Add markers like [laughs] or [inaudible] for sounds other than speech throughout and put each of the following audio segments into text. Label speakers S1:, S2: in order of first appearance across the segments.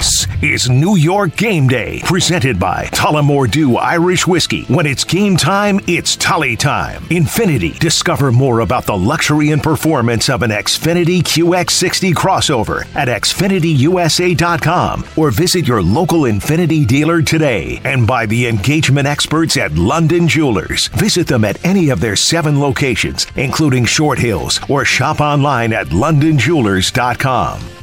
S1: This is New York Game Day, presented by Tullamore Dew Irish Whiskey. When it's game time, it's Tully time. Infiniti. Discover more about the luxury and performance of an Infiniti QX60 crossover at InfinitiUSA.com or visit your local Infiniti dealer today. And by the engagement experts at London Jewelers. Visit them at any of their seven locations, including Short Hills, or shop online at LondonJewelers.com.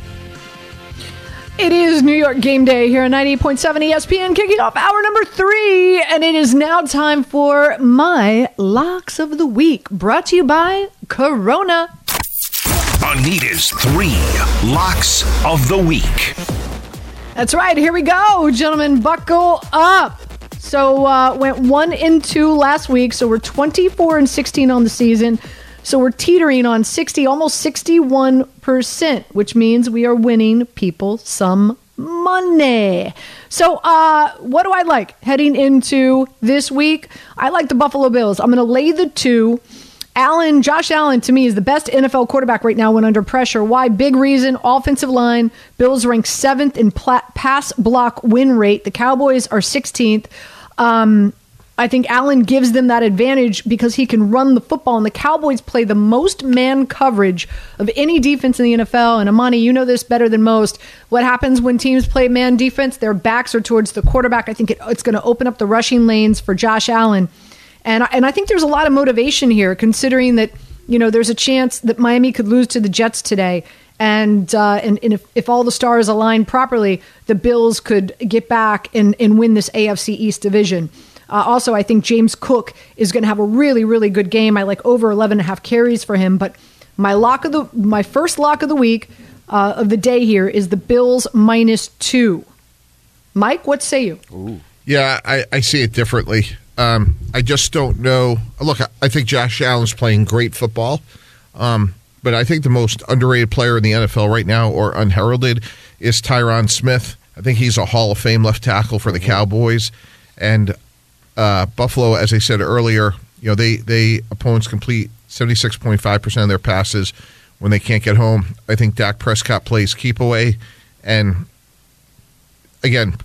S2: It is New York Game Day here on 98.7 ESPN, kicking off hour number three, and it is now time for my locks of the week, brought to you by Corona.
S1: Anita's three locks of the week.
S2: That's right. Here we go, gentlemen. Buckle up. So uh, went one and two last week. So we're 24 and 16 on the season. So we're teetering on 60, almost 61%, which means we are winning people some money. So, uh, what do I like heading into this week? I like the Buffalo Bills. I'm going to lay the two. Allen, Josh Allen, to me, is the best NFL quarterback right now when under pressure. Why? Big reason offensive line. Bills rank seventh in pla- pass block win rate. The Cowboys are 16th. Um, I think Allen gives them that advantage because he can run the football, and the Cowboys play the most man coverage of any defense in the NFL. And Amani, you know this better than most. What happens when teams play man defense? Their backs are towards the quarterback. I think it, it's going to open up the rushing lanes for Josh Allen, and and I think there's a lot of motivation here, considering that you know there's a chance that Miami could lose to the Jets today. And, uh, and and if, if all the stars align properly, the Bills could get back and, and win this AFC East division. Uh, also, I think James Cook is going to have a really, really good game. I like over 11 and a half carries for him. But my lock of the my first lock of the week uh, of the day here is the Bills minus two. Mike, what say you?
S3: Ooh. Yeah, I, I see it differently. Um, I just don't know. Look, I think Josh Allen's playing great football, um, but I think the most underrated player in the NFL right now, or unheralded, is Tyron Smith. I think he's a Hall of Fame left tackle for the mm-hmm. Cowboys, and uh, Buffalo, as I said earlier, you know they they opponents complete seventy six point five percent of their passes when they can't get home. I think Dak Prescott plays keep away, and again,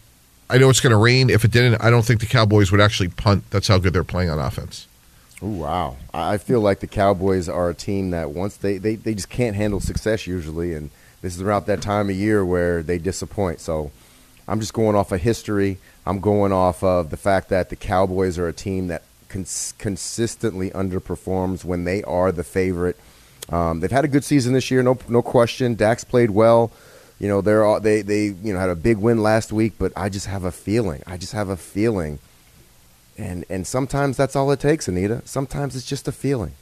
S3: I know it's going to rain. If it didn't, I don't think the Cowboys would actually punt. That's how good they're playing on offense.
S4: Oh wow! I feel like the Cowboys are a team that once they, they, they just can't handle success usually, and this is around that time of year where they disappoint. So I'm just going off of history. I'm going off of the fact that the Cowboys are a team that cons- consistently underperforms when they are the favorite. Um, they've had a good season this year, no no question. Dak's played well. You know, they're all, they they you know had a big win last week, but I just have a feeling. I just have a feeling, and and sometimes that's all it takes, Anita. Sometimes it's just a feeling,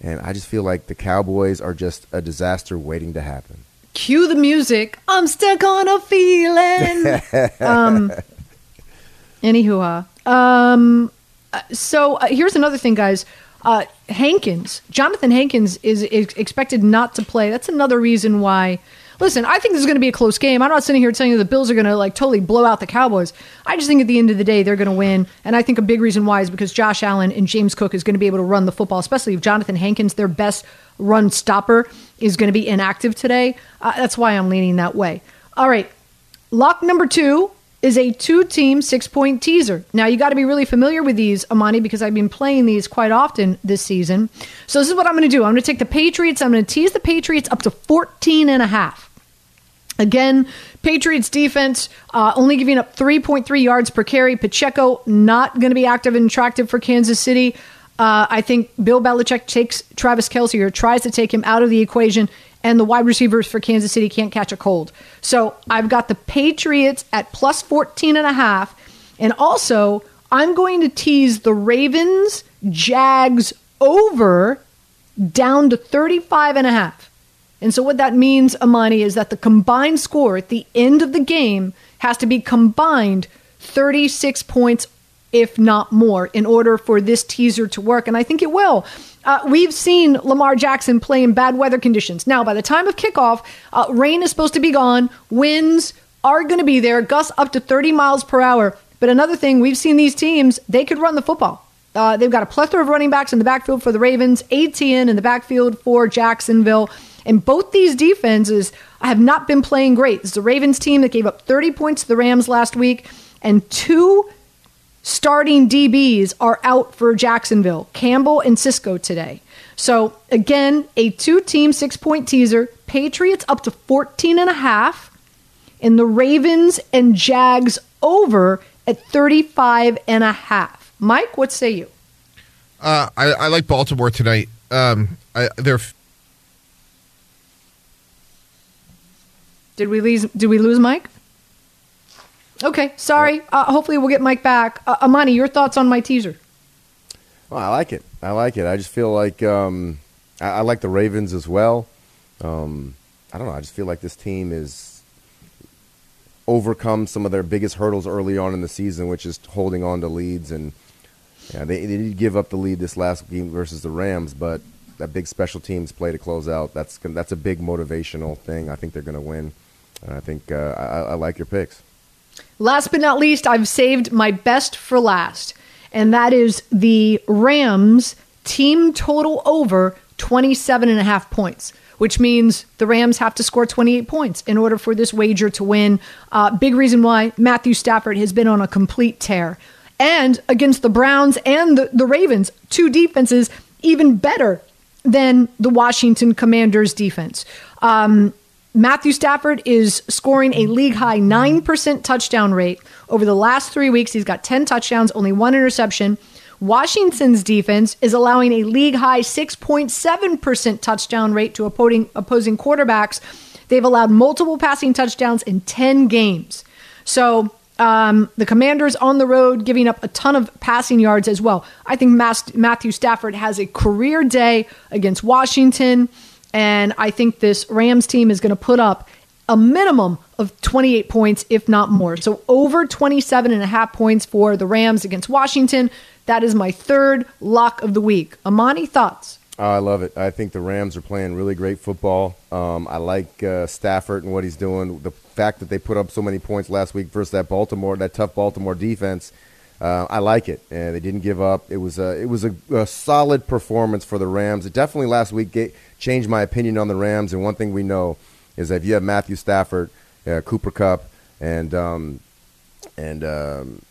S4: and I just feel like the Cowboys are just a disaster waiting to happen.
S2: Cue the music. I'm stuck on a feeling. [laughs] um, anywho, uh, um, so uh, here's another thing, guys. Uh, Hankins, Jonathan Hankins is, is expected not to play. That's another reason why listen, I think this is going to be a close game. I'm not sitting here telling you the Bills are going to like totally blow out the Cowboys. I just think at the end of the day they're going to win, and I think a big reason why is because Josh Allen and James Cook is going to be able to run the football, especially if Jonathan Hankins, their best run stopper, is going to be inactive today. Uh, that's why I'm leaning that way. All right. Lock number two is a two team six point teaser. Now, you got to be really familiar with these, Amani, because I've been playing these quite often this season. So, this is what I'm going to do I'm going to take the Patriots, I'm going to tease the Patriots up to 14 and a half. Again, Patriots defense uh, only giving up 3.3 yards per carry. Pacheco not going to be active and attractive for Kansas City. Uh, I think Bill Belichick takes Travis Kelce or tries to take him out of the equation, and the wide receivers for Kansas City can't catch a cold. So I've got the Patriots at plus 14 and a half. And also, I'm going to tease the Ravens Jags over down to 35 and a half. And so what that means, Amani, is that the combined score at the end of the game has to be combined 36 points if not more, in order for this teaser to work. And I think it will. Uh, we've seen Lamar Jackson play in bad weather conditions. Now, by the time of kickoff, uh, rain is supposed to be gone, winds are going to be there, gusts up to 30 miles per hour. But another thing, we've seen these teams, they could run the football. Uh, they've got a plethora of running backs in the backfield for the Ravens, Etienne in the backfield for Jacksonville. And both these defenses have not been playing great. This is the Ravens team that gave up 30 points to the Rams last week, and two starting DBs are out for Jacksonville Campbell and Cisco today. So, again, a two team six point teaser. Patriots up to 14 and a half, and the Ravens and Jags over at 35 and a half. Mike, what say you?
S3: Uh, I, I like Baltimore tonight. Um, I, they're
S2: Did we lose? Did we lose Mike? Okay, sorry. Uh, hopefully, we'll get Mike back. Uh, Amani, your thoughts on my teaser?
S4: Well, I like it. I like it. I just feel like um, I, I, like the Ravens as well. Um, I don't know. I just feel like this team is overcome some of their biggest hurdles early on in the season, which is holding on to leads. And yeah, they, they did give up the lead this last game versus the Rams, but that big special teams play to close out. That's that's a big motivational thing. I think they're going to win. And I think uh, I, I like your picks.
S2: Last but not least, I've saved my best for last, and that is the Rams team total over 27 and a half points, which means the Rams have to score 28 points in order for this wager to win. Uh, big reason why Matthew Stafford has been on a complete tear. And against the Browns and the, the Ravens, two defenses even better than the Washington Commanders defense. Um, Matthew Stafford is scoring a league high 9% touchdown rate over the last three weeks. He's got 10 touchdowns, only one interception. Washington's defense is allowing a league high 6.7% touchdown rate to opposing, opposing quarterbacks. They've allowed multiple passing touchdowns in 10 games. So um, the Commanders on the road giving up a ton of passing yards as well. I think Matthew Stafford has a career day against Washington. And I think this Rams team is going to put up a minimum of 28 points, if not more. So over 27 and a half points for the Rams against Washington. That is my third lock of the week. Amani, thoughts?
S4: Oh, I love it. I think the Rams are playing really great football. Um, I like uh, Stafford and what he's doing. The fact that they put up so many points last week versus that Baltimore, that tough Baltimore defense – uh, I like it, and they didn't give up. It was a it was a, a solid performance for the Rams. It definitely last week get, changed my opinion on the Rams. And one thing we know is that if you have Matthew Stafford, uh, Cooper Kupp, and um, and um,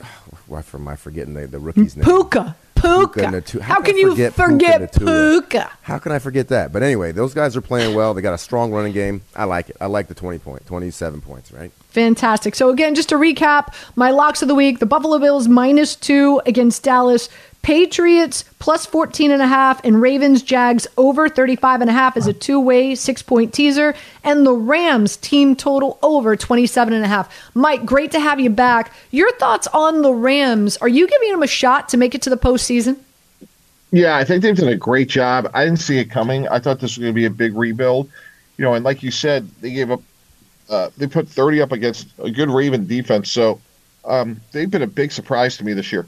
S4: [sighs] why am I forgetting the, the rookie's name?
S2: Puka. Puka. Natu- how, how, can, you forget, forget Puka, Puka?
S4: How can I forget that? But anyway, those guys are playing well. They got a strong running game. I like it. I like the 20 point, 27 points, right?
S2: Fantastic. So again, just to recap, my locks of the week, the Buffalo Bills minus 2 against Dallas, Patriots plus 14 and a half and Ravens Jags over 35 and a half is a two-way 6-point teaser and the Rams team total over 27 and a half. Mike, great to have you back. Your thoughts on the Rams? Are you giving them a shot to make it to the postseason?
S3: Yeah, I think they've done a great job. I didn't see it coming. I thought this was going to be a big rebuild. You know, and like you said, they gave up uh, they put 30 up against a good Raven defense. So um, they've been a big surprise to me this year.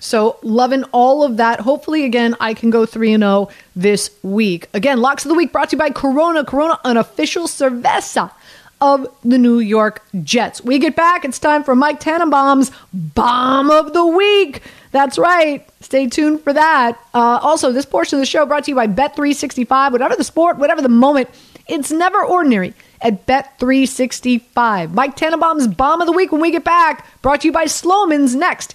S2: So loving all of that. Hopefully, again, I can go three and zero oh this week. Again, locks of the week brought to you by Corona. Corona, an official cerveza of the New York Jets. We get back. It's time for Mike Tannenbaum's bomb of the week. That's right. Stay tuned for that. Uh, also, this portion of the show brought to you by Bet365. Whatever the sport, whatever the moment, it's never ordinary at Bet365. Mike Tannenbaum's bomb of the week when we get back, brought to you by Slomin's next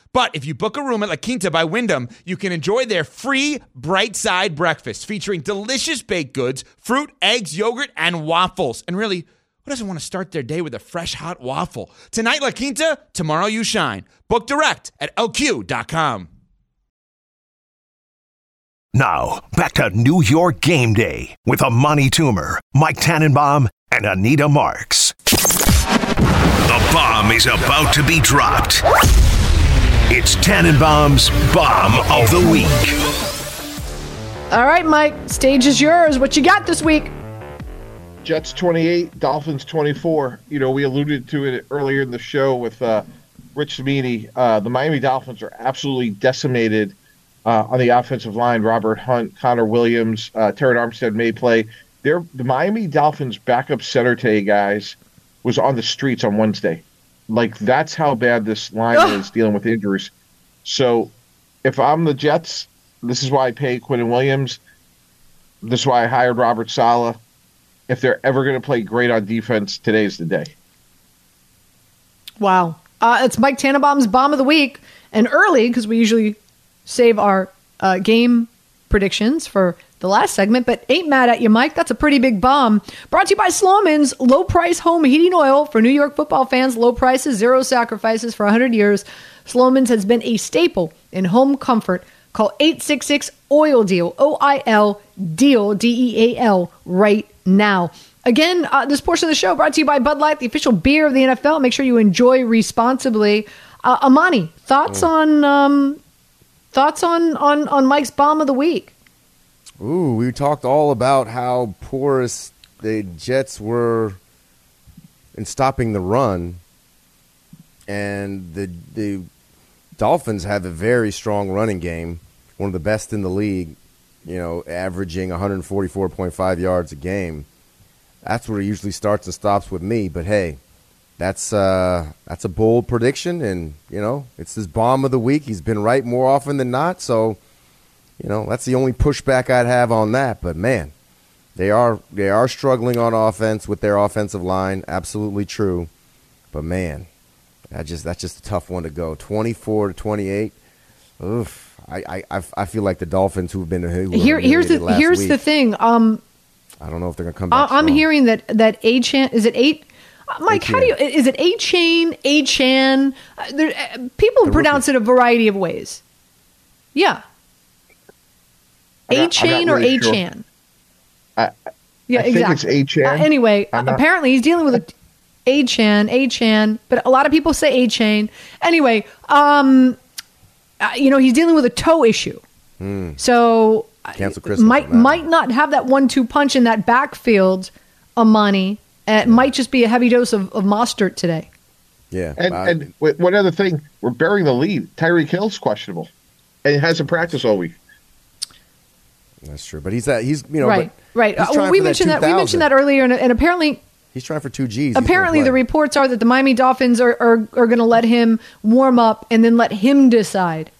S5: But if you book a room at La Quinta by Wyndham, you can enjoy their free bright side breakfast featuring delicious baked goods, fruit, eggs, yogurt, and waffles. And really, Who doesn't want to start their day with a fresh hot waffle? Tonight, La Quinta, tomorrow, you shine. Book direct at lq.com.
S1: Now, back to New York game day with Amani Toomer, Mike Tannenbaum, and Anita Marks. The bomb is about to be dropped. It's Tannenbaum's Bomb of the Week.
S2: All right, Mike, stage is yours. What you got this week?
S3: Jets 28, Dolphins 24. You know, we alluded to it earlier in the show with uh, Rich Cimini. Uh, the Miami Dolphins are absolutely decimated uh, on the offensive line. Robert Hunt, Connor Williams, uh, Terron Armstead may play. They're, the Miami Dolphins backup center today, guys, was on the streets on Wednesday. Like, that's how bad this line
S2: Ugh.
S3: is dealing with injuries. So, if I'm the Jets, this is why I pay Quinn Williams. This is why I hired Robert Saleh if they're ever going to play great on defense, today's the day.
S2: Wow. Uh, it's Mike Tannenbaum's bomb of the week. And early, because we usually save our uh, game predictions for the last segment, but ain't mad at you, Mike. That's a pretty big bomb. Brought to you by Slomin's low price home heating oil for New York football fans. Low prices, zero sacrifices for 100 years. Slomin's has been a staple in home comfort. Call 866 Oil Deal, O I L Deal, D E A L, right now. Again, uh, this portion of the show brought to you by Bud Light, the official beer of the NFL. Make sure you enjoy responsibly. Uh, Amani, thoughts on um, thoughts on, on on Mike's bomb of the week?
S4: Ooh, we talked all about how porous the Jets were in stopping the run, and the the Dolphins have a very strong running game, one of the best in the league. You know, averaging 144.5 yards a game. That's where it usually starts and stops with me. But hey, that's uh, that's a bold prediction, and you know, it's his bomb of the week. He's been right more often than not, so you know that's the only pushback I'd have on that. But man, they are they are struggling on offense with their offensive line. Absolutely true. But man, that just that's just a tough one to go. Twenty four to twenty eight. Oof. I, I I feel like the Dolphins who've been who
S2: Here, here's the here's
S4: week,
S2: the thing. Um,
S4: I don't know if they're gonna come
S2: I,
S4: back.
S2: I'm hearing that that A Chan is it eight. Uh, Mike, how do you is it A Chain, A Chan? Uh, there, uh, people
S4: The
S2: pronounce it a variety of ways. Yeah, A
S3: not- I'm
S2: Chain or
S3: really
S2: A
S3: sure.
S2: Chan.
S3: I-
S2: Yeah,
S3: I think
S2: exactly.
S3: it's A-chan.
S2: Uh, anyway,
S3: I'm not-
S2: apparently he's dealing with a A Chan, A Chan, but a lot of people say A Chain. Anyway, um, uh, you know he's dealing with a toe issue, so uh,
S4: Cancel Christmas
S2: might might not have that one-two punch in that backfield. Amani, Uh, it might just be a heavy dose of, of Mostert today.
S4: Yeah,
S3: And
S4: I-
S3: and one other thing, we're bearing the lead. Tyreek Hill's questionable, and he hasn't practiced all week.
S4: That's true. But he's that he's you know
S2: right,
S4: but
S2: right.
S4: he's
S2: Uh, we mentioned that. We mentioned that earlier, and, and apparently,
S4: He's trying for two G's.
S2: Apparently, the reports are that the Miami Dolphins are are, are going to let him warm up and then let him decide.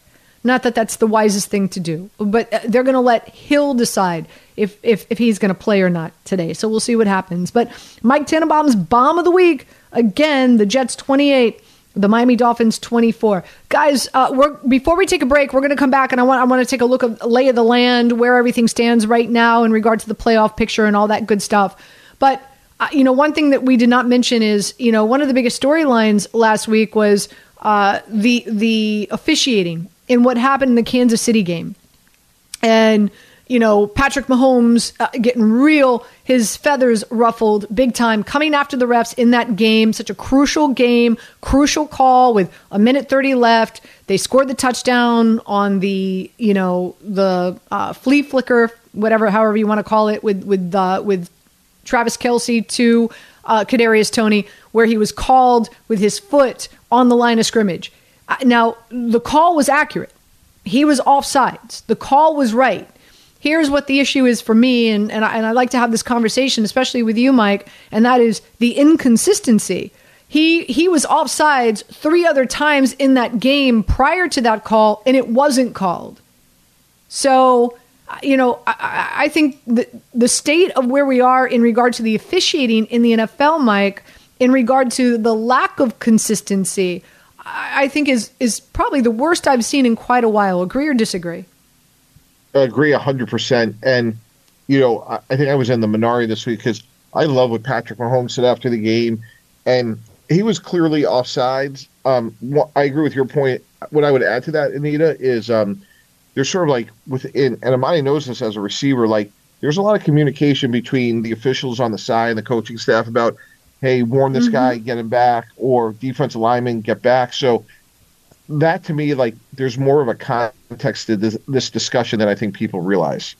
S2: Not that that's the wisest thing to do, but uh, they're going to let Hill decide if if, if he's going to play or not today. So we'll see what happens. But Mike Tannenbaum's bomb of the week again: the Jets twenty eight. The Miami Dolphins 24. Guys, uh, we're, before we take a break, we're going to come back and I want, I want to take a look at lay of the land, where everything stands right now in regard to the playoff picture and all that good stuff. But uh, you know, one thing that we did not mention is, you know, one of the biggest storylines last week was uh, the the officiating in what happened in the Kansas City game, and you know, Patrick Mahomes uh, getting real, his feathers ruffled big time, coming after the refs in that game, such a crucial game, crucial call with a minute 30 left. They scored the touchdown on the, you know, the uh, flea flicker, whatever, however you want to call it, with, with, uh, with Travis Kelce to uh, Kadarius Toney, where he was called with his foot on the line of scrimmage. Uh, now, the call was accurate. He was offsides. The call was right. Here's what the issue is for me, and, and, I, and I like to have this conversation, especially with you, Mike, and that is the inconsistency. He he was offsides three other times in that game prior to that call, and it wasn't called. So, you know, I- I, think the, the state of where we are in regard to the officiating in the NFL, Mike, in regard to the lack of consistency, I think is is probably the worst I've seen in quite a while. Agree or disagree?
S3: I agree hundred percent. And you know, I, I think I was in the minority this week because I love what Patrick Mahomes said after the game, and he was clearly offsides. Um, I agree with your point. What I would add to that, Anita, is um, there's sort of like within, and Amani knows this as a receiver, like there's a lot of communication between the officials on the side and the coaching staff about, hey, warn this mm-hmm. guy, get him back, or defensive lineman, get back. So that to me, like, there's more of a context to this, this discussion than I think people realize.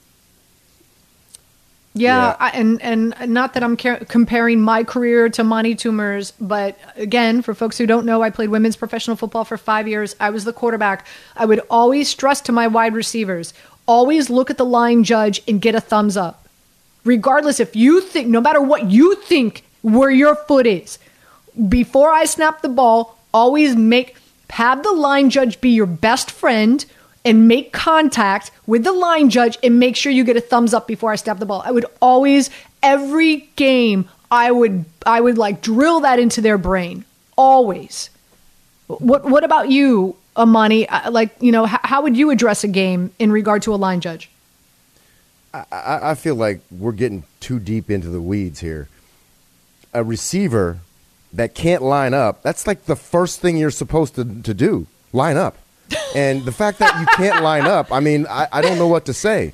S2: Yeah, yeah. I, and and not that I'm ca- comparing my career to Amani Toomer's, but again, for folks who don't know, I played women's professional football for five years. I was the quarterback. I would always stress to my wide receivers, always look at the line judge and get a thumbs up, regardless if you think, no matter what you think where your foot is. Before I snap the ball, always make have the line judge be your best friend and make contact with the line judge and make sure you get a thumbs up before I snap the ball. I would always every game I would I would like drill that into their brain always. What what about you, Amani? Uh, like you know, how, how would you address a game in regard to a line judge?
S4: I, I feel like we're getting too deep into the weeds here. A receiver that can't line up, that's like the first thing you're supposed to, to do line up. And the fact that you can't [laughs] line up, I mean, I, I don't know what to say.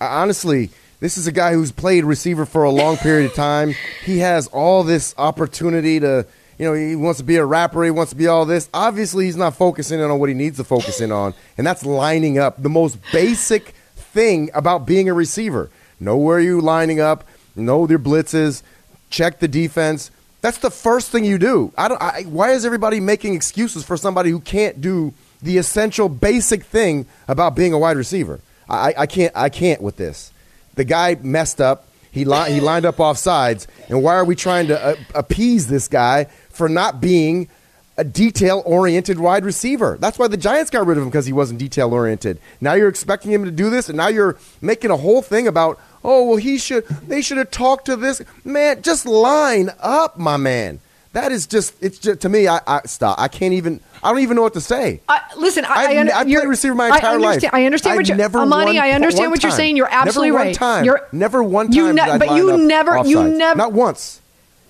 S4: I, honestly, this is a guy who's played receiver for a long period of time. He has all this opportunity to, you know, he wants to be a rapper, he wants to be all this. Obviously, he's not focusing in on what he needs to focus in on, and that's lining up. The most basic thing about being a receiver. Know where you're lining up, know your blitzes, check the defense. That's the first thing you do. I don't, I, why is everybody making excuses for somebody who can't do – the essential basic thing about being a wide receiver. I, I can't I can't with this. The guy messed up. He li- he lined up off sides, and why are we trying to uh, appease this guy for not being a detail oriented wide receiver? That's why the Giants got rid of him because he wasn't detail oriented. Now you're expecting him to do this, and now you're making a whole thing about oh well he should they should have talked to this man. Just line up, my man. That is just it's just to me. I, I stop. I can't even. I don't even know what to say.
S2: Uh, listen, I, I,
S4: I, I played receiver my entire
S2: I
S4: life.
S2: I understand what you're,
S4: never
S2: Amani. I understand what you're saying. You're absolutely
S4: never
S2: right.
S4: One time.
S2: You're
S4: never one time.
S2: You
S4: ne-
S2: but you never.
S4: Offsides.
S2: You never.
S4: Not once.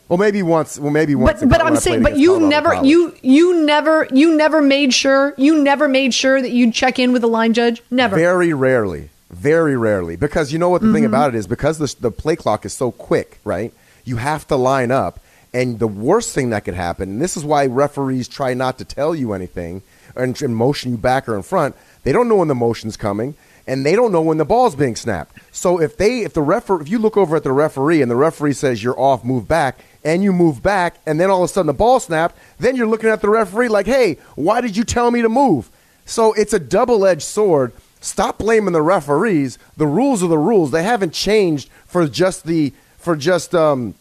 S4: Well, maybe once. Well, maybe once.
S2: But, but I'm saying, but you never, you you never, you never made sure, you never made sure that you'd check in with the line judge. Never.
S4: Very rarely. Very rarely, because you know what the mm-hmm. thing about it is, because the the play clock is so quick, right? You have to line up and the worst thing that could happen, and this is why referees try not to tell you anything and, and motion you back or in front. They don't know when the motion's coming, and they don't know when the ball's being snapped. So if they, if the refer, if you look over at the referee and the referee says you're off, move back, and you move back, and then all of a sudden the ball snapped, then you're looking at the referee like, hey, why did you tell me to move? So it's a double edged sword. Stop blaming the referees. The rules are the rules. They haven't changed for just the for just um,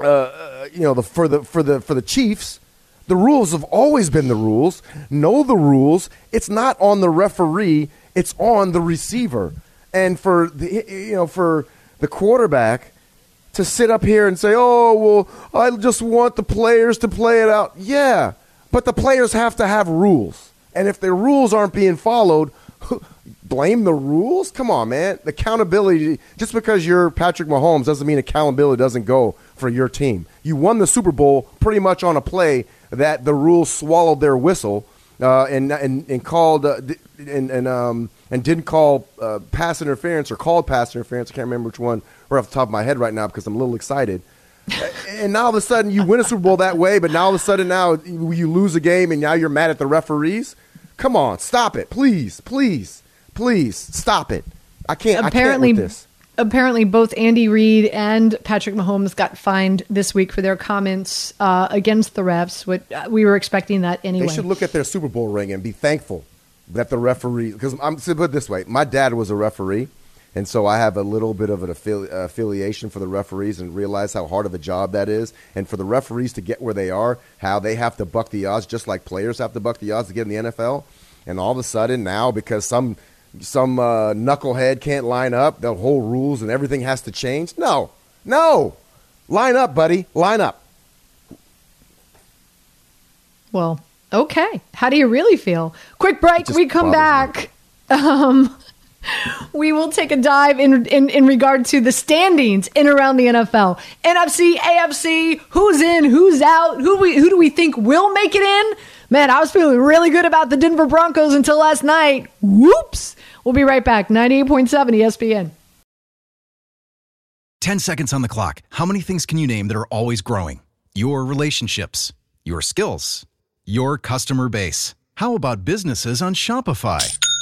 S4: uh, uh, you know, the, for the for the for the Chiefs, the rules have always been the rules. Know the rules. It's not on the referee. It's on the receiver. And for the you know for the quarterback to sit up here and say, "Oh, well, I just want the players to play it out." Yeah, but the players have to have rules. And if the rules aren't being followed, [laughs] blame the rules? Come on, man. Accountability, just because you're Patrick Mahomes doesn't mean accountability doesn't go for your team. You won the Super Bowl pretty much on a play that the rules swallowed their whistle uh, and, and, and called uh, and, and, um, and didn't call uh, pass interference or called pass interference. I can't remember which one right off the top of my head right now because I'm a little excited. [laughs] and now all of a sudden you win a Super Bowl that way, but now all of a sudden now you lose a game and now you're mad at the referees. Come on, stop it, please, please, please, stop it. I can't.
S2: Apparently,
S4: I can't this.
S2: Apparently, both Andy Reid and Patrick Mahomes got fined this week for their comments uh, against the refs. What uh, we were expecting that anyway.
S4: They should look at their Super Bowl ring and be thankful that the referee. Because I'm to put it this way, my dad was a referee, and so I have a little bit of an affili- affiliation for the referees and realize how hard of a job that is. And for the referees to get where they are, how they have to buck the odds, just like players have to buck the odds to get in the NFL. And all of a sudden now, because some some uh, knucklehead can't line up, the whole rules and everything has to change. No, no, line up, buddy, line up.
S2: Well, okay. How do you really feel? Quick break. We come back. [laughs] Um, we will take a dive in, in, in regard to the standings in around the NFL. NFC, AFC, who's in, who's out, who we who do we think will make it in? Man, I was feeling really good about the Denver Broncos until last night. Whoops. We'll be right back. 98.7 ESPN.
S6: 10 seconds on the clock. How many things can you name that are always growing? Your relationships, your skills, your customer base. How about businesses on Shopify?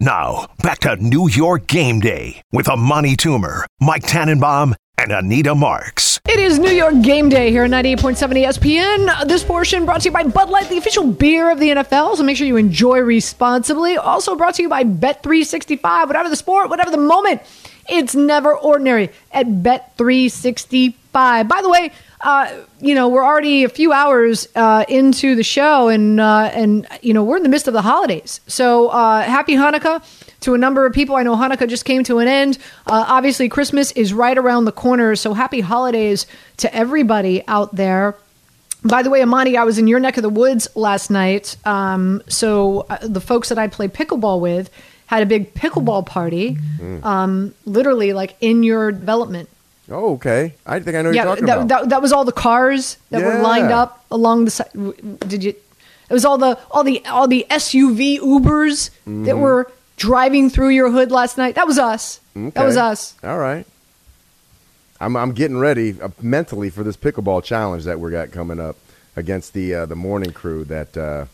S1: Now, back to New York Game Day with Amani Toomer, Mike Tannenbaum, and Anita Marks.
S2: It is New York game day here at 98.7 ESPN. Uh, this portion brought to you by Bud Light, the official beer of the NFL. So make sure you enjoy responsibly. Also brought to you by Bet365. Whatever the sport, whatever the moment, it's never ordinary at Bet365. By the way, uh, you know we're already a few hours uh, into the show, and uh, and you know we're in the midst of the holidays. So uh, happy Hanukkah to a number of people. I know Hanukkah just came to an end. Uh, obviously, Christmas is right around the corner. So happy holidays to everybody out there. By the way, Amani, I was in your neck of the woods last night. Um, so uh, the folks that I play pickleball with had a big pickleball party, um, literally like in your development.
S4: Oh, okay. I think I know what
S2: Yeah,
S4: you're talking
S2: that,
S4: about.
S2: that, that was all the cars that were lined up along the side. Did you? It was all the all the all the SUV Ubers
S4: Mm-hmm.
S2: that were driving through your hood last night. That was us. That was us.
S4: All right. I'm I'm getting ready uh, mentally for this pickleball challenge that we got coming up against the uh, the morning crew. That uh,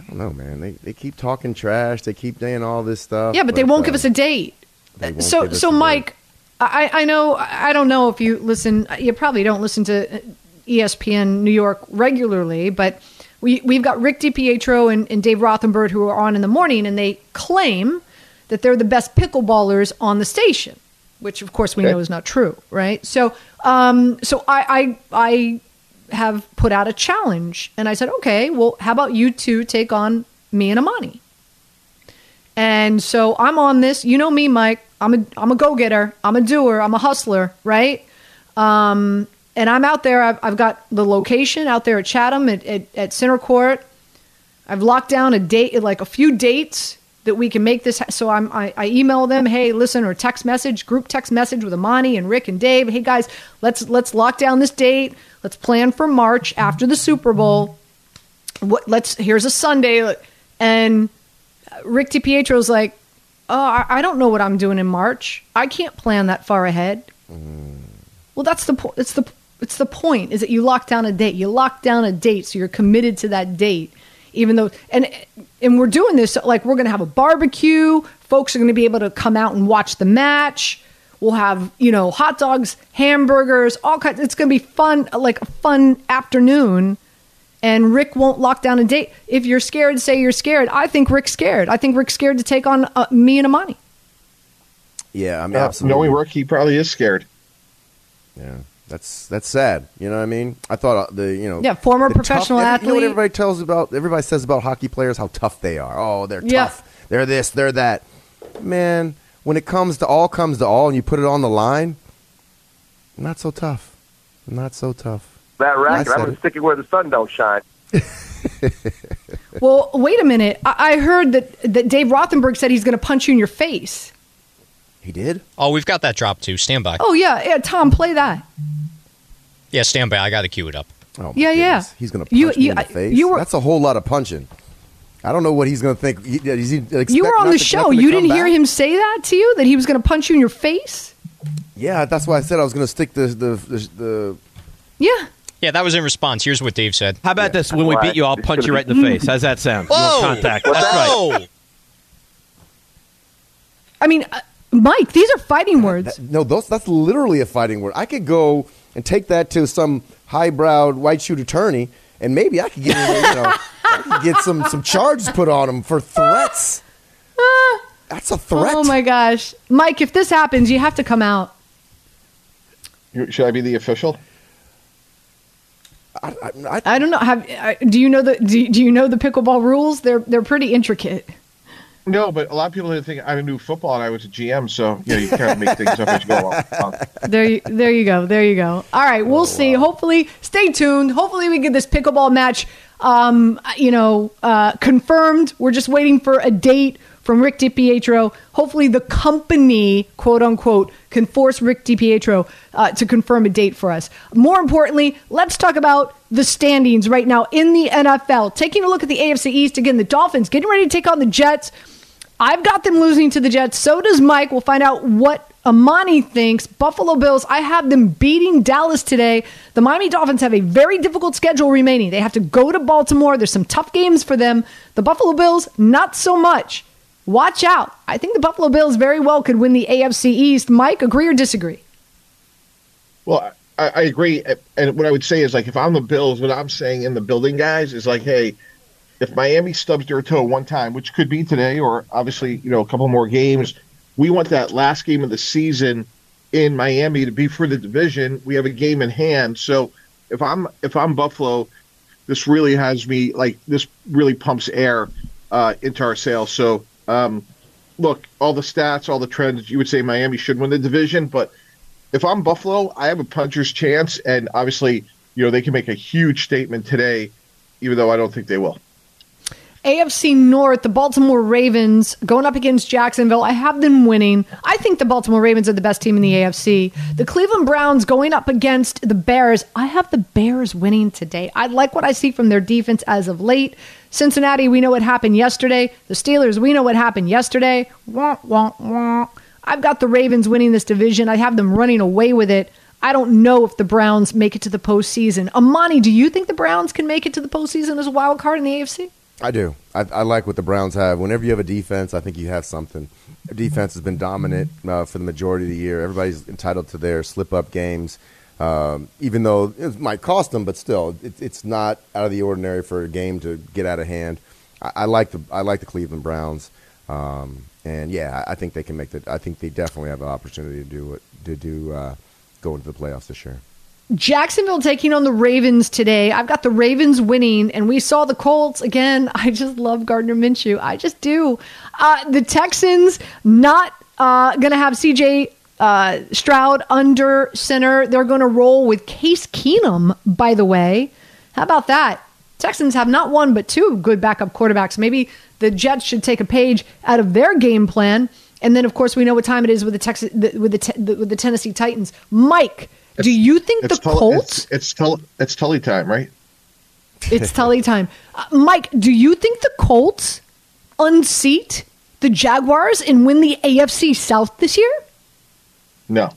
S4: I don't know, man. They they keep talking trash. They keep saying all this stuff.
S2: Yeah, but, they won't
S4: uh,
S2: give us a date.
S4: won't
S2: So so
S4: a date.
S2: I I know I don't know if you listen. You probably don't listen to ESPN New York regularly, but. We, we've got Rick DiPietro and, and Dave Rothenberg who are on in the morning, and they claim that they're the best pickleballers on the station, which of course we know is not true, right? So, um, so I, I, I have put out a challenge, and I said, okay, well, how about you two take on me and Amani? And so I'm on this. You know me, Mike. I'm a I'm a go getter. I'm a doer. I'm a hustler, right? Um, and I'm out there. I've, I've got the location out there at Chatham at, at, at Center Court. I've locked down a date, like a few dates that we can make this. ha- So I'm, I, I email them, hey, listen, or text message, group text message with Amani and Rick and Dave. Hey guys, let's let's lock down this date. Let's plan for March after the Super Bowl. What? Let's here's a Sunday, and Rick DiPietro's like, oh, I, I don't know what I'm doing in March. I can't plan that far ahead. Mm. Well, that's the point. It's the it's the point is that you lock down a date. You lock down a date, so you're committed to that date, even though and and we're doing this like we're going to have a barbecue. Folks are going to be able to come out and watch the match. We'll have you know hot dogs, hamburgers, all kinds. It's going to be fun, like a fun afternoon. And Rick won't lock down a date. If you're scared, say you're scared. I think Rick's scared. I think Rick's scared to take on uh, me and Amani.
S4: Yeah, I mean,
S7: Uh,
S4: absolutely.
S7: knowing Rick, he probably is scared.
S4: Yeah, that's that's sad. You know what I mean? I thought uh, the you know
S2: Yeah, former
S4: the tough-
S2: professional
S4: every- You know what
S2: athlete.
S4: everybody tells about everybody says about hockey players how tough they are. Oh, they're
S2: Yeah.
S4: tough. They're this. They're that. man, when it comes to all comes to all, and you put it on the line, not so tough. Not so tough.
S7: That racket,
S4: I said
S7: I'm gonna stick it where the sun don't shine. [laughs]
S2: Well, wait a minute. I, I heard that, that Dave Rothenberg said he's going to punch you in your face.
S4: He did.
S8: Oh, we've got that drop too. Stand by.
S2: Oh, yeah. Yeah, Tom, play that.
S8: Yeah, stand by. I got to cue it up.
S4: Oh, my
S2: Yeah, yeah.
S4: He's gonna punch
S2: You-
S4: me
S2: you-
S4: in the face.
S2: you were-
S4: That's a whole lot of punching. I don't know what he's gonna think. Is he
S2: You were on the show. You didn't hear
S4: back?
S2: him say that to you? That he was going to punch you in your face?
S4: Yeah, that's why I said I was gonna stick the the the. the
S2: Yeah.
S8: Yeah, that was in response. Here's what Dave said.
S9: How about this? When we beat you, I'll punch you right in the face. How's that sound? You want contact. That's right.
S8: Whoa!
S2: I mean, uh, Mike, these are fighting words.
S4: that- no, those that's literally a fighting word. I could go and take that to some highbrow white shoot attorney, and maybe I could get you know get some some charges put on him for threats. That's a threat.
S2: Oh, my gosh. Mike, if this happens, you have to come out.
S3: Should I be the official?
S4: I, I, I,
S2: I don't know. Have do you know the do, do you know the pickleball rules? They're they're pretty intricate.
S3: No, but a lot of people didn't think I knew football, and I was a GM, so you know you kind of make things up as you go along. [laughs]
S2: There you there you go. There you go. All right, we'll see. Hopefully, stay tuned. Hopefully, we get this pickleball match um, you know, uh, confirmed. We're just waiting for a date from Rick DiPietro. Hopefully, the company, quote unquote, can force Rick DiPietro uh, to confirm a date for us. More importantly, let's talk about the standings right now in the NFL. Taking a look at the AFC East again, the Dolphins getting ready to take on the Jets. I've got them losing to the Jets. So does Mike. We'll find out what Amani thinks. Buffalo Bills, I have them beating Dallas today. The Miami Dolphins have a very difficult schedule remaining. They have to go to Baltimore. There's some tough games for them. The Buffalo Bills, not so much. Watch out. I think the Buffalo Bills very well could win the AFC East. Mike, agree or disagree?
S3: Well, I, I agree. And what I would say is, like, if I'm the Bills, what I'm saying in the building, guys, is like, hey, if Miami stubs their toe one time, which could be today, or obviously, you know, a couple more games, we want that last game of the season in Miami to be for the division. We have a game in hand. So if I'm if I'm Buffalo, this really has me like this really pumps air uh, into our sails. So um, look, all the stats, all the trends, you would say Miami should win the division, but if I'm Buffalo, I have a puncher's chance, and obviously, you know, they can make a huge statement today, even though I don't think they will.
S2: AFC North, the Baltimore Ravens going up against Jacksonville. I have them winning. I think the Baltimore Ravens are the best team in the AFC. The Cleveland Browns going up against the Bears. I have the Bears winning today. I like what I see from their defense as of late. Cincinnati, we know what happened yesterday. The Steelers, we know what happened yesterday. Wah, wah, wah. I've got the Ravens winning this division. I have them running away with it. I don't know if the Browns make it to the postseason. Amani, do you think the Browns can make it to the postseason as a wild card in the AFC?
S4: I do. I, I like what the Browns have. Whenever you have a defense, I think you have something. Their defense has been dominant uh, for the majority of the year. Everybody's entitled to their slip up games, um, even though it might cost them, but still, it, it's not out of the ordinary for a game to get out of hand. I, I like the I like the Cleveland Browns, um, and yeah, I, I think they can make the. I think they definitely have an opportunity to do to do uh, go into the playoffs this year.
S2: Jacksonville taking on the Ravens today. I've got the Ravens winning, and we saw the Colts again. [laughs] I just love Gardner Minshew. I just do. Uh, the Texans not uh, going to have CJ uh, Stroud under center. They're going to roll with Case Keenum, by the way. How about that? Texans have not one but two good backup quarterbacks. Maybe the Jets should take a page out of their game plan. And then, of course, we know what time it is with the Texas the, with the, the with the Tennessee Titans. Mike, do you think the
S3: It's
S2: Colts?
S3: It's it's, Tull- it's Tully time, right?
S2: It's Tully time. [laughs] Uh, Mike, do you think the Colts unseat the Jaguars and win the AFC South this year?
S3: No.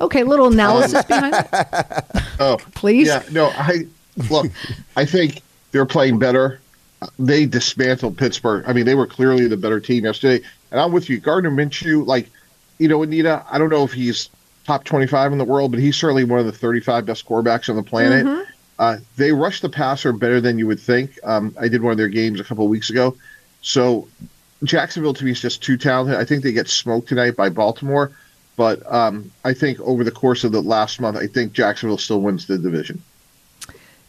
S2: Okay, little analysis [laughs] behind that.
S3: Oh,
S2: Please?
S3: Yeah. No. I look. I think they're playing better. They dismantled Pittsburgh. I mean, they were clearly the better team yesterday. And I'm with you, Gardner Minshew. Like, you know, Anita. I don't know if he's top 25 in the world, but he's certainly one of the 35 best quarterbacks on the planet. Uh, they rush the passer better than you would think. Um, I did one of their games a couple of weeks ago. So Jacksonville to me is just too talented. I think they get smoked tonight by Baltimore. But um, I think over the course of the last month, I think Jacksonville still wins the division.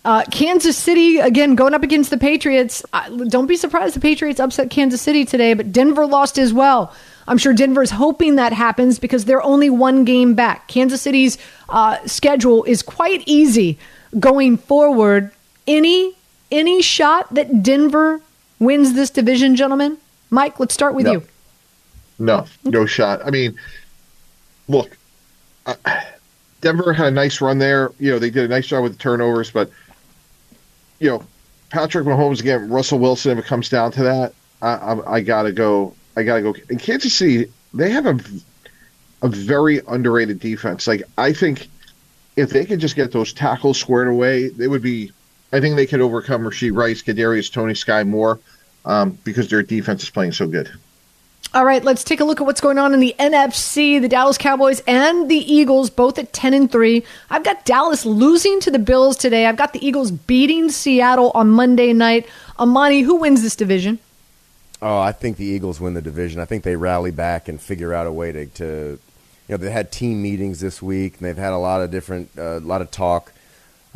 S2: Uh, Kansas City again going up against the Patriots. Uh, don't be surprised the Patriots upset Kansas City today, but Denver lost as well. I'm sure Denver's hoping that happens because they're only one game back. Kansas City's uh, schedule is quite easy going forward. Any any shot that Denver wins this division, gentlemen? Mike, let's start with
S3: No.
S2: you.
S3: No, no shot. I mean, look, uh, Denver had a nice run there. You know, they did a nice job with the turnovers, but you know, Patrick Mahomes again, Russell Wilson. If it comes down to that, I, I, I gotta go. I gotta go. In Kansas City, they have a a very underrated defense. Like I think if they could just get those tackles squared away, they would be. I think they could overcome Rashee Rice, Kadarius, Toney Skyy Moore um, because their defense is playing so good.
S2: All right, let's take a look at what's going on in the NFC. The Dallas Cowboys and the Eagles both at 10 and 3. I've got Dallas losing to the Bills today. I've got the Eagles beating Seattle on Monday night. Amani, who wins this division?
S4: Oh, I think the Eagles win the division. I think they rally back and figure out a way to, to you know, they had team meetings this week and they've had a lot of different, a lot of talk.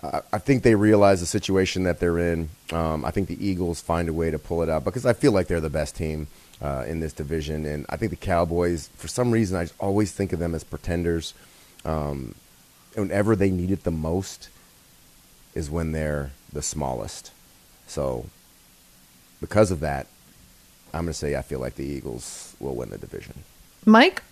S4: I think they realize the situation that they're in. Um, I think the Eagles find a way to pull it out because I feel like they're the best team uh, in this division, and I think the Cowboys, for some reason, I just always think of them as pretenders. Um, whenever they need it the most, is when they're the smallest. So, because of that, I'm going to say I feel like the Eagles will win the division.
S2: Mike?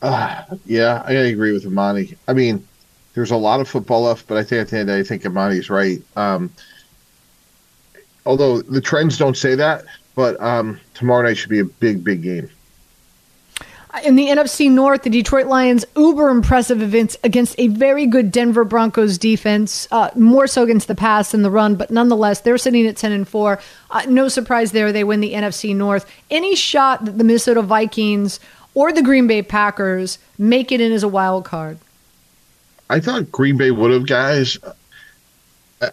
S3: Uh, yeah, I agree with Amani. I mean, there's a lot of football left, but I think at the end, I think Amani's right. Um, although the trends don't say that, but um, tomorrow night should be a big, big game.
S2: In the NFC North, the Detroit Lions uber impressive events against a very good Denver Broncos defense, uh, more so against the pass than the run, but nonetheless, they're sitting at 10 and 4. Uh, no surprise there, they win the NFC North. Any shot that the Minnesota Vikings or the Green Bay Packers make it in as a wild card?
S3: I thought Green Bay would have, guys.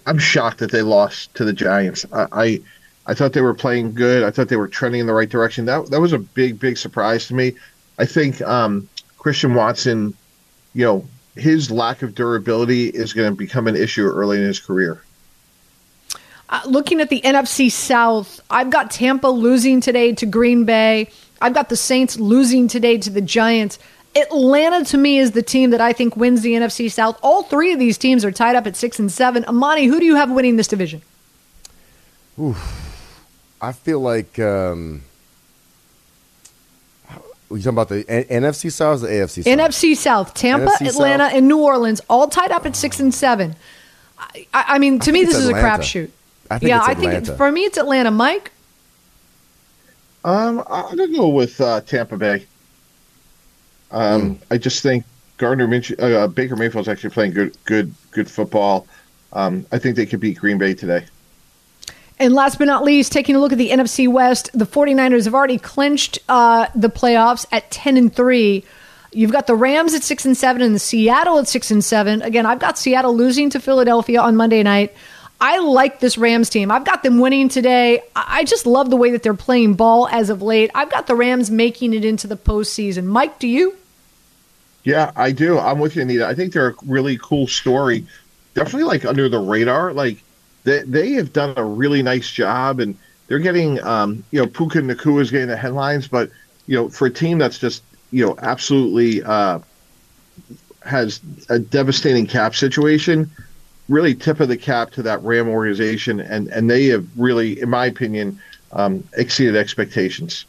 S3: I'm shocked that they lost to the Giants. I, I, I thought they were playing good. I thought they were trending in the right direction. That that was a big, big surprise to me. I think um, Christian Watson, you know, his lack of durability is going to become an issue early in his career.
S2: Uh, looking at the NFC South, I've got Tampa losing today to Green Bay. I've got the Saints losing today to the Giants. Atlanta to me is the team that I think wins the NFC South. All three of these teams are tied up at six and seven. Amani, who do you have winning this division?
S4: I feel like um, you talking about the N- NFC South or the AFC South?
S2: NFC South, Tampa,
S4: NFC
S2: Atlanta,
S4: South.
S2: and New Orleans, all tied up at six and seven. I, I I mean, to
S4: I
S2: me, this
S4: it's
S2: is a
S4: Atlanta.
S2: crapshoot.
S4: I think
S2: yeah,
S4: it's
S2: I think it's, for me, it's Atlanta. Mike,
S3: Um, I'm gonna go with uh, Tampa Bay. Um, I just think Gardner Minshew, uh, Baker Mayfield's actually playing good, good, good football. Um, I think they could beat Green Bay today.
S2: And last but not least, taking a look at the NFC West, the 49ers have already clinched uh, the playoffs at 10 and 3. You've got the Rams at 6 and 7 and the Seattle at 6 and 7. Again, I've got Seattle losing to Philadelphia on Monday night. I like this Rams team. I've got them winning today. I just love the way that they're playing ball as of late. I've got the Rams making it into the postseason. Mike, do you?
S3: Yeah, I do. I'm with you, Anita. I think they're a really cool story. Definitely like under the radar. Like they they have done a really nice job, and they're getting um, you know Puka Nacua is getting the headlines, but you know for a team that's just you know absolutely uh, has a devastating cap situation. Really, tip of the cap to that Ram organization, and and they have really, in my opinion, um, exceeded expectations.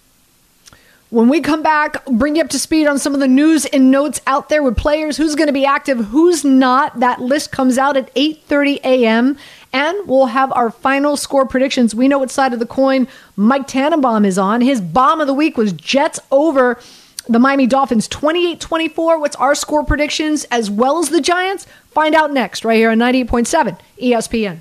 S2: When we come back, bring you up to speed on some of the news and notes out there with players, who's going to be active, who's not. That list comes out at 8:30 a.m. and we'll have our final score predictions. We know what side of the coin Mike Tannenbaum is on. His bomb of the week was Jets over the Miami Dolphins 28-24. What's our score predictions as well as the Giants? Find out next right here on 98.7 ESPN.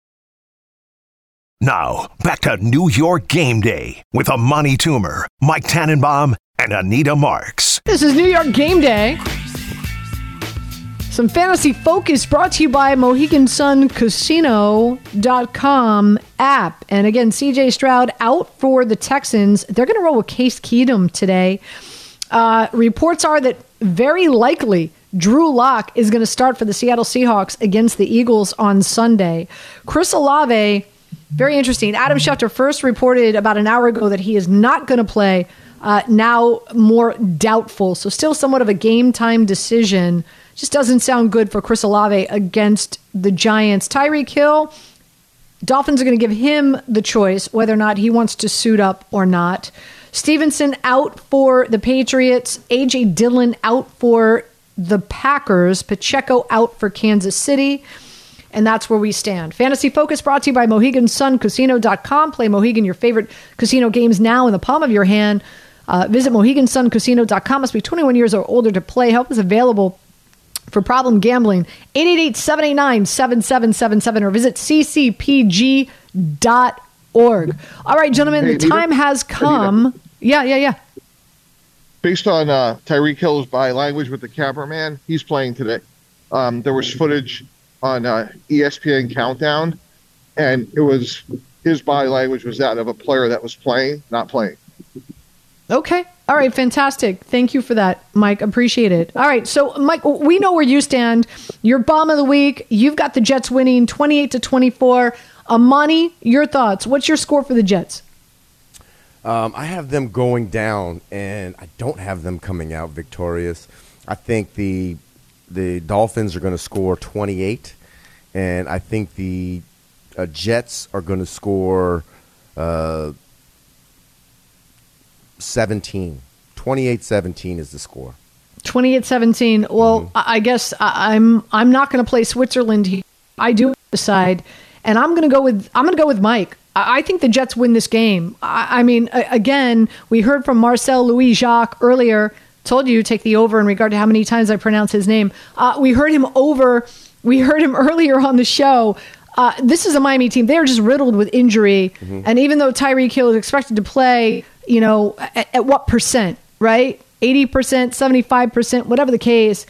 S1: Now, back to New York Game Day with Amani Toomer, Mike Tannenbaum, and Anita Marks.
S2: This is New York Game Day. Some fantasy focus brought to you by MoheganSunCasino.com app. And again, CJ Stroud out for the Texans. They're going to roll with Case Keenum today. Uh, reports are that very likely Drew Lock is going to start for the Seattle Seahawks against the Eagles on Sunday. Chris Olave, very interesting. Adam Schefter first reported about an hour ago that he is not going to play. Uh, now more doubtful. So still somewhat of a game time decision. Just doesn't sound good for Chris Olave against the Giants. Tyreek Hill, Dolphins are going to give him the choice whether or not he wants to suit up or not. Stevenson out for the Patriots. AJ Dillon out for the Packers. Pacheco out for Kansas City. And that's where we stand. Fantasy Focus brought to you by MoheganSunCasino.com. Play Mohegan, your favorite casino games now in the palm of your hand. Uh, visit MoheganSunCasino.com. Must be 21 years or older to play. Help is available for problem gambling 888-789-7777 or visit ccpg.org all right gentlemen
S3: Hey,
S2: the time has come yeah yeah yeah
S3: Based on uh, Tyreek Hill's by language with the cameraman, he's playing today. Um, there was footage on uh, ESPN Countdown, and it was his body language was that of a player that was playing, not playing.
S2: okay. All right. Fantastic. Thank you for that mike. Appreciate it. All right. So mike we know where you stand. Your bomb of the week. You've got the jets winning 28 to 24 amani your thoughts. What's your score for the jets?
S4: Um, I have them going down, and I don't have them coming out victorious. I think the the Dolphins are going to score 28, and I think the uh, Jets are going to score uh, 17. 28-17 is the score.
S2: 28-17 well I I guess i'm i'm not going to play switzerland here i do decide and i'm going to go with i'm going to go with mike I I think the Jets win this game. I I mean, again, we heard from Marcel Louis Jacques earlier. Told you take the over in regard to how many times I pronounce his name. Uh, we heard him over. We heard him [laughs] earlier on the show. Uh, this is a Miami team. They are just riddled with injury. And even though Tyreek Hill is expected to play, you know, at, at what percent, right? 80%, 75%, whatever the case.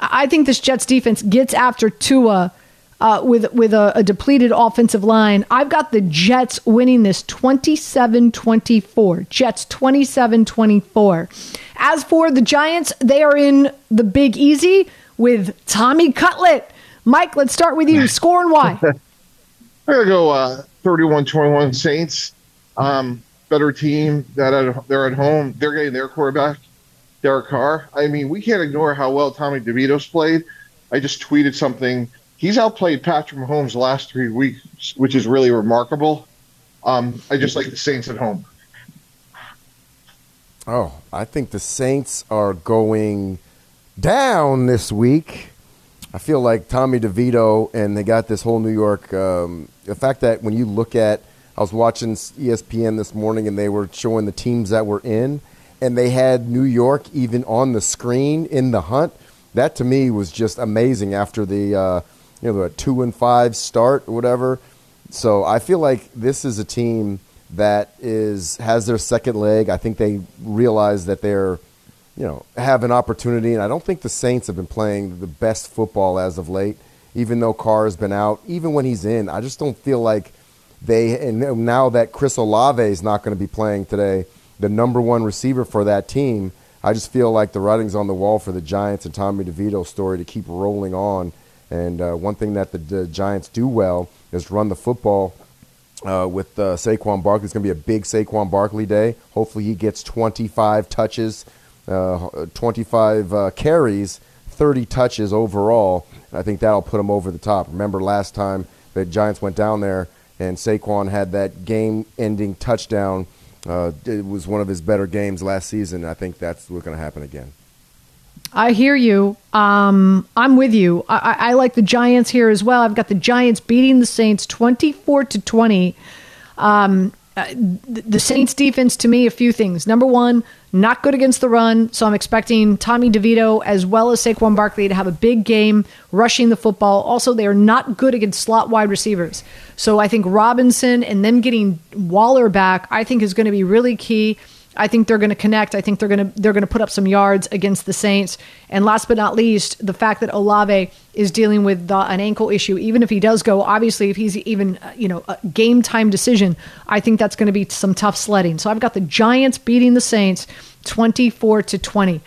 S2: I think this Jets defense gets after Tua uh, with with a, a depleted offensive line. I've got the Jets winning this 27-24. Jets 27-24. As for the Giants, they are in the Big Easy with Tommy Cutlet. Mike, let's start with you. [laughs] Score and why? [laughs]
S3: I'm gonna go uh, 31-21 Saints. Um, better team that at, they're at home. They're getting their quarterback, Derek Carr. I mean, we can't ignore how well Tommy DeVito's played. I just tweeted something. He's outplayed Patrick Mahomes last three weeks, which is really remarkable. Um, I just like the Saints at home.
S4: Oh, I think the Saints are going down this week. I feel like Tommy DeVito and they got this whole New York. Um, the fact that when you look at, I was watching ESPN this morning and they were showing the teams that were in, and they had New York even on the screen in the hunt. That to me was just amazing after the uh, you know a two and five start or whatever. So I feel like this is a team that is has their second leg. I think they realize that they're you know have an opportunity, and I don't think the Saints have been playing the best football as of late. Even though Carr has been out, even when he's in, I just don't feel like they. And now that Chris Olave is not going to be playing today, the number one receiver for that team, I just feel like the writing's on the wall for the Giants and Tommy DeVito story to keep rolling on. And uh, one thing that the, the Giants do well is run the football uh, with uh, Saquon Barkley. It's going to be a big Saquon Barkley day. Hopefully, he gets 25 touches, uh, 25 uh, carries, 30 touches overall. I think that'll put him over the top. Remember last time the Giants went down there and Saquon had that game-ending touchdown. Uh, it was one of his better games last season. I think that's what's going to happen again.
S2: I hear you. Um, I'm with you. I, I, like the Giants here as well. I've got the Giants beating the Saints 24 to 20. Um, uh, the Saints defense to me a few things. Number one, not good against the run, so I'm expecting Tommy DeVito as well as Saquon Barkley to have a big game rushing the football. Also, they are not good against slot wide receivers. So I think Robinson and them getting Waller back, I think is going to be really key. I think they're going to connect. I think they're going to they're going to put up some yards against the Saints. And last but not least, the fact that Olave is dealing with the, an ankle issue, even if he does go, obviously, if he's even uh, you know a game time decision, I think that's going to be some tough sledding. So I've got the Giants beating the Saints, twenty four to twenty.